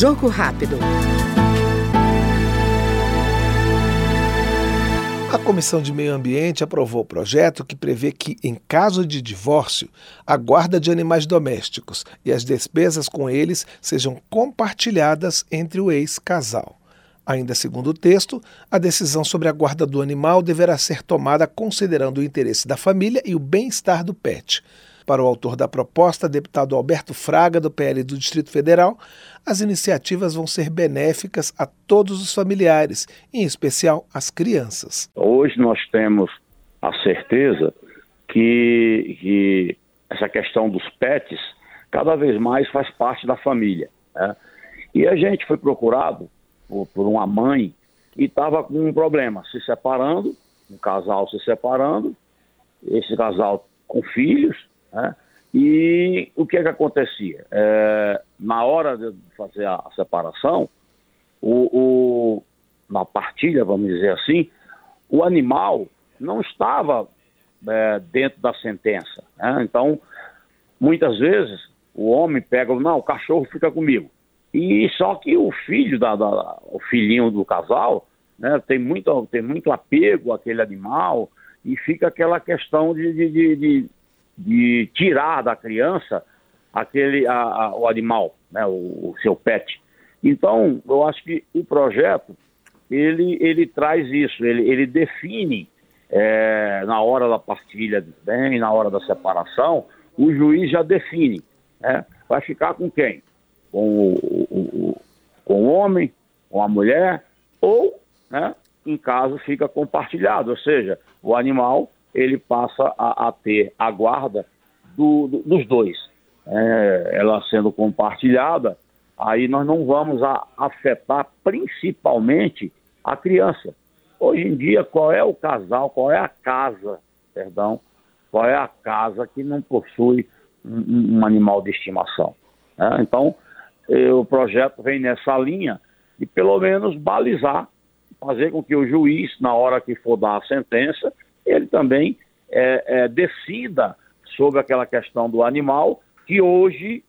Jogo rápido. A Comissão de Meio Ambiente aprovou o projeto que prevê que, em caso de divórcio, a guarda de animais domésticos e as despesas com eles sejam compartilhadas entre o ex-casal. Ainda segundo o texto, a decisão sobre a guarda do animal deverá ser tomada considerando o interesse da família e o bem-estar do pet. Para o autor da proposta, deputado Alberto Fraga, do PL do Distrito Federal, as iniciativas vão ser benéficas a todos os familiares, em especial às crianças. Hoje nós temos a certeza que, que essa questão dos pets cada vez mais faz parte da família. Né? E a gente foi procurado por, por uma mãe que estava com um problema, se separando, um casal se separando, esse casal com filhos, né? E o que é que acontecia? É, na hora de fazer a, separação, o, o, na partilha, vamos dizer assim, o animal não estava é, dentro da sentença. Né? Então, muitas vezes, o homem pega, não, o cachorro fica comigo. E só que o filho, da, da o filhinho do casal, né, tem, muito, tem muito apego àquele animal e fica aquela questão de, de, de, de de tirar da criança aquele a, a, o animal, né, o, o, seu pet. Então, eu acho que o projeto ele, ele traz isso, ele, ele define é, na hora da partilha de bem, na hora da separação, o juiz já define, né, vai ficar com quem? Com o, o, com o homem, com a mulher, ou, né, em caso, fica compartilhado, ou seja, o animal ele passa a, a ter a guarda do, do, dos dois. É, ela sendo compartilhada, aí nós não vamos a, afetar principalmente a criança. Hoje em dia, qual é o casal, qual é a casa, perdão, qual é a casa que não possui um, um animal de estimação? É, então, eh, o projeto vem nessa linha de pelo menos balizar, fazer com que o juiz, na hora que for dar a sentença, também é, é, decida sobre aquela questão do animal, que hoje,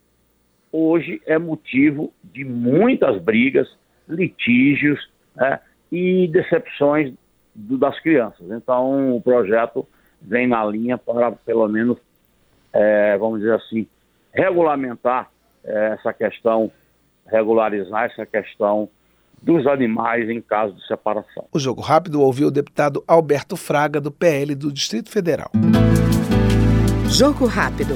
hoje é motivo de muitas brigas, litígios né, e decepções do, das crianças. Então, o projeto vem na linha para, pelo menos, é, vamos dizer assim, regulamentar é, essa questão, regularizar essa questão dos animais em caso de separação. O Jogo Rápido ouviu o deputado Alberto Fraga, do PL do Distrito Federal. Jogo Rápido.